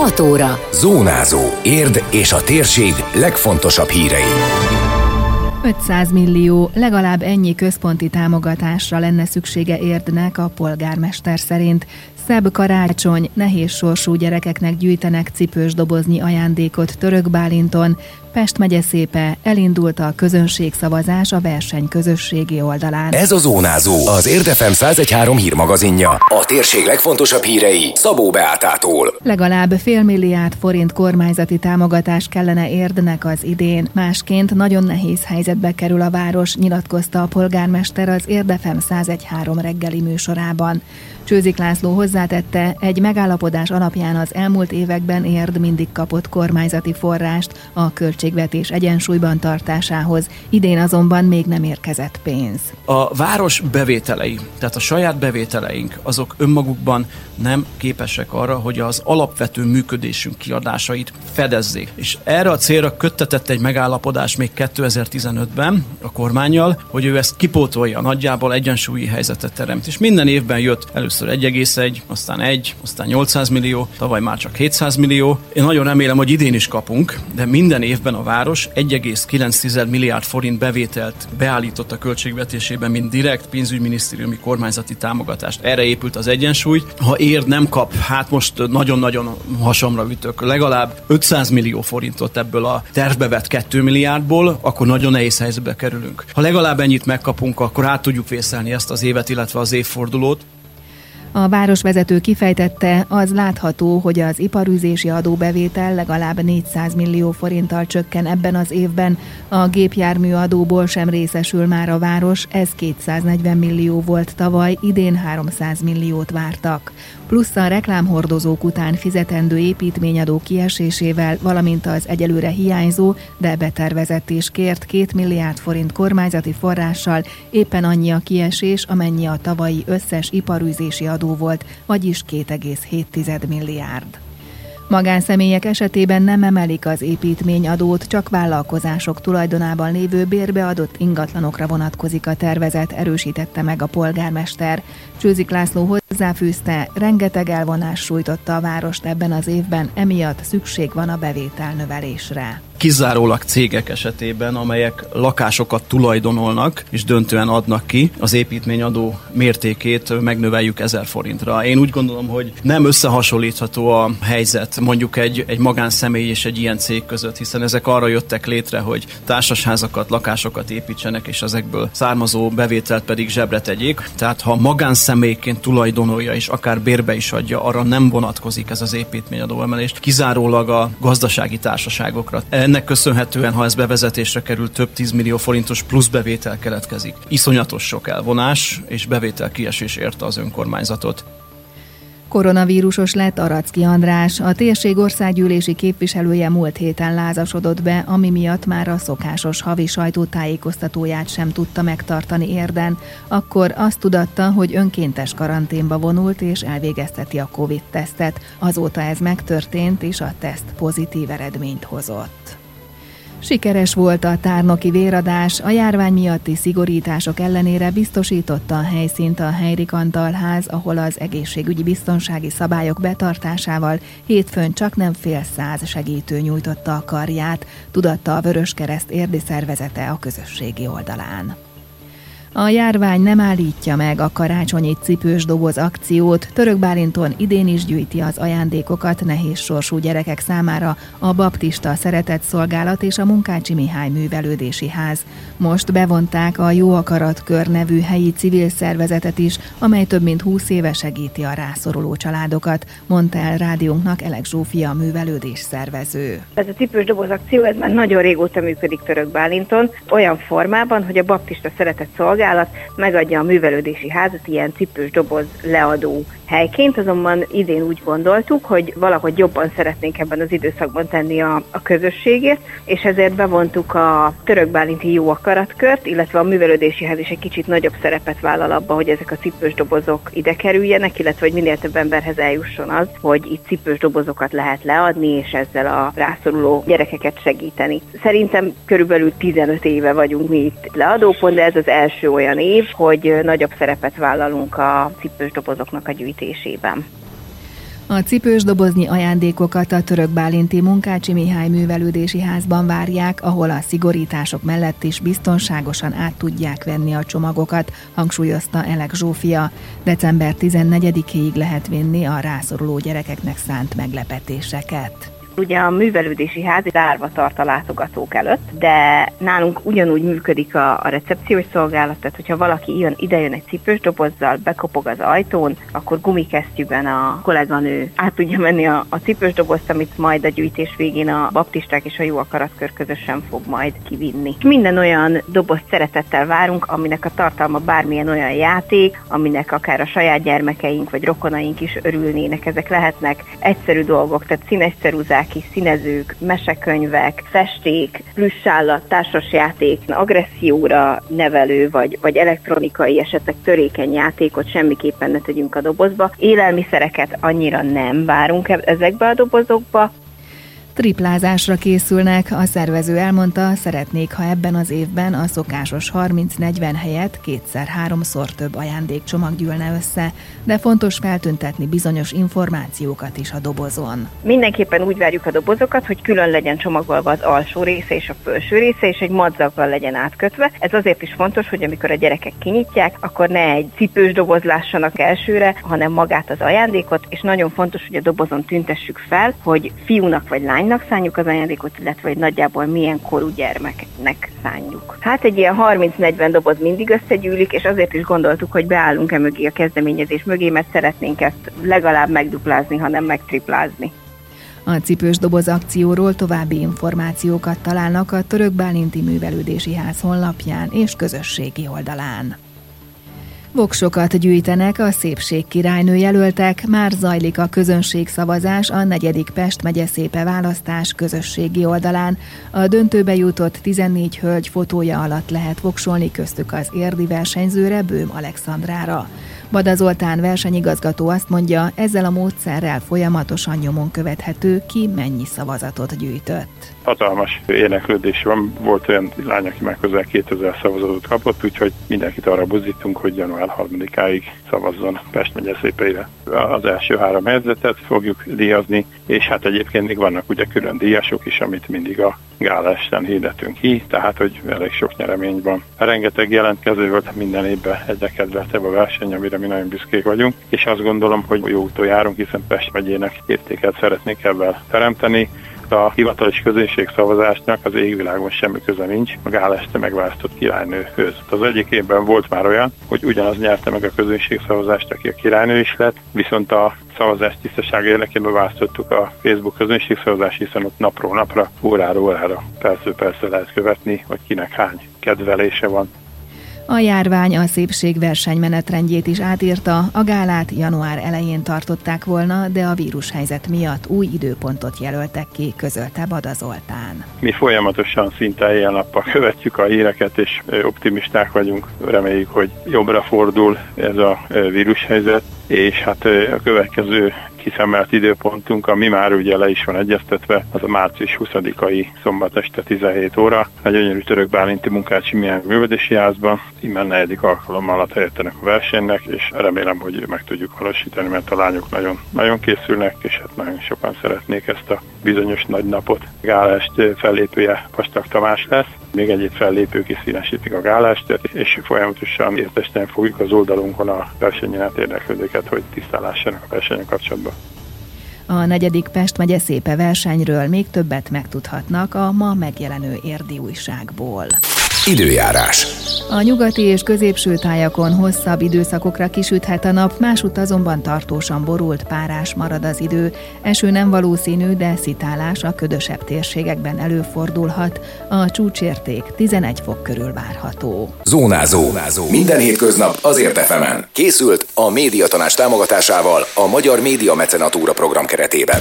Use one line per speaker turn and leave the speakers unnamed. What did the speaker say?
6 óra.
Zónázó. Érd és a térség legfontosabb hírei.
500 millió, legalább ennyi központi támogatásra lenne szüksége Érdnek a polgármester szerint. Szebb karácsony, nehéz sorsú gyerekeknek gyűjtenek cipős doboznyi ajándékot Török Bálinton, Pest megye szépe elindult a közönségszavazás a verseny közösségi oldalán.
Ez a Zónázó, az Érdefem 1013 hírmagazinja. A térség legfontosabb hírei Szabó Beátától.
Legalább fél milliárd forint kormányzati támogatás kellene Érdnek az idén. Másként nagyon nehéz helyzetbe kerül a város, nyilatkozta a polgármester az Érdefem 1013 reggeli műsorában. Csőzik László hozzátette, egy megállapodás alapján az elmúlt években Érd mindig kapott kormányzati forrást a költségvetés egyensúlyban tartásához, idén azonban még nem érkezett pénz.
A város bevételei, tehát a saját bevételeink, azok önmagukban nem képesek arra, hogy az alapvető működésünk kiadásait fedezzék. És erre a célra köttetett egy megállapodás még 2015-ben a kormányjal, hogy ő ezt kipótolja, nagyjából egyensúlyi helyzetet teremt. És minden évben jött először 1,1, aztán 1, aztán 800 millió, tavaly már csak 700 millió. Én nagyon remélem, hogy idén is kapunk, de minden évben a város 1,9 milliárd forint bevételt beállított a költségvetésében, mint direkt pénzügyminisztériumi kormányzati támogatást. Erre épült az egyensúly. Ha ér nem kap, hát most nagyon-nagyon hasamra ütök, legalább 500 millió forintot ebből a tervbe vett 2 milliárdból, akkor nagyon nehéz helyzetbe kerülünk. Ha legalább ennyit megkapunk, akkor át tudjuk vészelni ezt az évet, illetve az évfordulót.
A városvezető kifejtette, az látható, hogy az iparűzési adóbevétel legalább 400 millió forinttal csökken ebben az évben, a gépjármű adóból sem részesül már a város, ez 240 millió volt tavaly, idén 300 milliót vártak. Plusz a reklámhordozók után fizetendő építményadó kiesésével, valamint az egyelőre hiányzó, de betervezett és kért 2 milliárd forint kormányzati forrással éppen annyi a kiesés, amennyi a tavalyi összes iparűzési adó volt, vagyis 2,7 milliárd. Magánszemélyek esetében nem emelik az építményadót, csak vállalkozások tulajdonában lévő bérbeadott ingatlanokra vonatkozik a tervezet, erősítette meg a polgármester. Csőzik László hozzáfűzte, rengeteg elvonás sújtotta a várost ebben az évben, emiatt szükség van a bevételnövelésre
kizárólag cégek esetében, amelyek lakásokat tulajdonolnak és döntően adnak ki, az építményadó mértékét megnöveljük 1000 forintra. Én úgy gondolom, hogy nem összehasonlítható a helyzet mondjuk egy, egy magánszemély és egy ilyen cég között, hiszen ezek arra jöttek létre, hogy társasházakat, lakásokat építsenek, és ezekből származó bevételt pedig zsebre tegyék. Tehát ha magánszemélyként tulajdonolja és akár bérbe is adja, arra nem vonatkozik ez az építményadó emelést, kizárólag a gazdasági társaságokra. Ennek köszönhetően, ha ez bevezetésre kerül, több 10 millió forintos plusz bevétel keletkezik. Iszonyatos sok elvonás és bevétel kiesés érte az önkormányzatot.
Koronavírusos lett Aracki András. A térség országgyűlési képviselője múlt héten lázasodott be, ami miatt már a szokásos havi sajtótájékoztatóját sem tudta megtartani érden. Akkor azt tudatta, hogy önkéntes karanténba vonult és elvégezteti a Covid-tesztet. Azóta ez megtörtént, és a teszt pozitív eredményt hozott. Sikeres volt a tárnoki véradás, a járvány miatti szigorítások ellenére biztosította a helyszínt a Helyrik Antalház, ahol az egészségügyi biztonsági szabályok betartásával hétfőn csak nem fél száz segítő nyújtotta a karját, tudatta a Vöröskereszt érdi szervezete a közösségi oldalán. A járvány nem állítja meg a karácsonyi cipős doboz akciót. Török Bálinton idén is gyűjti az ajándékokat nehéz sorsú gyerekek számára a Baptista Szeretett Szolgálat és a Munkácsi Mihály Művelődési Ház. Most bevonták a Jó Akarat Kör nevű helyi civil szervezetet is, amely több mint 20 éve segíti a rászoruló családokat, mondta el rádiónknak Elek Zsófia művelődés szervező.
Ez a cipős doboz akció ez már nagyon régóta működik Török Bálinton, olyan formában, hogy a Baptista Szeretett Szolgálat szolgálat megadja a művelődési házat ilyen cipős doboz leadó helyként, azonban idén úgy gondoltuk, hogy valahogy jobban szeretnénk ebben az időszakban tenni a, a közösségét, és ezért bevontuk a török bálinti jó akaratkört, illetve a művelődési ház is egy kicsit nagyobb szerepet vállal abba, hogy ezek a cipős dobozok ide kerüljenek, illetve hogy minél több emberhez eljusson az, hogy itt cipős dobozokat lehet leadni, és ezzel a rászoruló gyerekeket segíteni. Szerintem körülbelül 15 éve vagyunk mi itt leadópont, de ez az első olyan év, hogy nagyobb szerepet vállalunk a cipős dobozoknak a gyűjtésében.
A cipős doboznyi ajándékokat a török Bálinti Munkácsi Mihály művelődési házban várják, ahol a szigorítások mellett is biztonságosan át tudják venni a csomagokat, hangsúlyozta Elek Zsófia. December 14-ig lehet vinni a rászoruló gyerekeknek szánt meglepetéseket.
Ugye a művelődési ház zárva tart a látogatók előtt, de nálunk ugyanúgy működik a, a recepciós szolgálat, tehát hogyha valaki jön, ide jön egy cipős dobozzal, bekopog az ajtón, akkor gumikesztyűben a kolléganő át tudja menni a, a cipős dobozt, amit majd a gyűjtés végén a baptisták és a jó akaratkör közösen fog majd kivinni. Minden olyan dobozt szeretettel várunk, aminek a tartalma bármilyen olyan játék, aminek akár a saját gyermekeink vagy rokonaink is örülnének. Ezek lehetnek egyszerű dolgok, tehát színes ceruzák, kis színezők, mesekönyvek, festék, plüssállat, társasjáték, agresszióra nevelő vagy, vagy elektronikai esetleg törékeny játékot semmiképpen ne tegyünk a dobozba. Élelmiszereket annyira nem várunk e- ezekbe a dobozokba,
Triplázásra készülnek, a szervező elmondta, szeretnék, ha ebben az évben a szokásos 30-40 helyet kétszer-háromszor több ajándékcsomag gyűlne össze, de fontos feltüntetni bizonyos információkat is a dobozon.
Mindenképpen úgy várjuk a dobozokat, hogy külön legyen csomagolva az alsó része és a felső része, és egy madzaggal legyen átkötve. Ez azért is fontos, hogy amikor a gyerekek kinyitják, akkor ne egy cipős doboz lássanak elsőre, hanem magát az ajándékot, és nagyon fontos, hogy a dobozon tüntessük fel, hogy fiúnak vagy lány lánynak szánjuk az ajándékot, illetve hogy nagyjából milyen korú gyermeknek szánjuk. Hát egy ilyen 30-40 doboz mindig összegyűlik, és azért is gondoltuk, hogy beállunk-e mögé a kezdeményezés mögé, mert szeretnénk ezt legalább megduplázni, hanem megtriplázni.
A cipős doboz akcióról további információkat találnak a Török Bálinti Művelődési Ház honlapján és közösségi oldalán. Voksokat gyűjtenek a szépség királynő jelöltek, már zajlik a közönségszavazás a negyedik Pest megye szépe választás közösségi oldalán. A döntőbe jutott 14 hölgy fotója alatt lehet voksolni köztük az érdi versenyzőre Bőm Alexandrára. Bada Zoltán versenyigazgató azt mondja, ezzel a módszerrel folyamatosan nyomon követhető, ki mennyi szavazatot gyűjtött.
Hatalmas érdeklődés van, volt olyan lány, aki már közel 2000 szavazatot kapott, úgyhogy mindenkit arra buzítunk, hogy január 3-áig szavazzon Pest megye szépeire. Az első három helyzetet fogjuk díjazni, és hát egyébként még vannak ugye külön díjasok is, amit mindig a gálásten hirdetünk ki, tehát hogy elég sok nyeremény van. Rengeteg jelentkező volt minden évben egyre kedveltebb a verseny, amire mi nagyon büszkék vagyunk, és azt gondolom, hogy jó úton járunk, hiszen Pest megyének értéket szeretnék ebben teremteni. A hivatalos szavazásnak az égvilágon semmi köze nincs a gáleste megválasztott királynőhöz. Az egyik évben volt már olyan, hogy ugyanaz nyerte meg a szavazást, aki a királynő is lett, viszont a szavazás tisztasága érdekében választottuk a Facebook szavazás, hiszen ott napról napra, órára órára, percről persze lehet követni, hogy kinek hány kedvelése van.
A járvány a szépség versenymenetrendjét is átírta, a gálát január elején tartották volna, de a vírushelyzet miatt új időpontot jelöltek ki, közölte Bada Zoltán.
Mi folyamatosan szinte ilyen nappal követjük a híreket, és optimisták vagyunk, reméljük, hogy jobbra fordul ez a vírushelyzet, és hát a következő kiszemelt időpontunk, ami már ugye le is van egyeztetve, az a március 20-ai szombat este 17 óra, a gyönyörű török Bálinti munkácsi milyen művelési házban, innen negyedik alkalommal a helyettenek a versenynek, és remélem, hogy meg tudjuk valósítani, mert a lányok nagyon, nagyon készülnek, és hát nagyon sokan szeretnék ezt a bizonyos nagy napot. Gálást fellépője Pastak Tamás lesz, még egyéb fellépők is színesítik a gálást, és folyamatosan értesíteni fogjuk az oldalunkon a versenyen érdeklődőket, hogy tisztálássanak a versenyen kapcsolatban.
A negyedik Pest megye szépe versenyről még többet megtudhatnak a ma megjelenő érdi újságból.
Időjárás.
A nyugati és középső tájakon hosszabb időszakokra kisüthet a nap, másút azonban tartósan borult párás marad az idő. Eső nem valószínű, de szitálás a ködösebb térségekben előfordulhat. A csúcsérték 11 fok körül várható.
Zónázó. Zónázó. Minden hétköznap azért efemen. Készült a médiatanás támogatásával a Magyar Média Mecenatúra program keretében.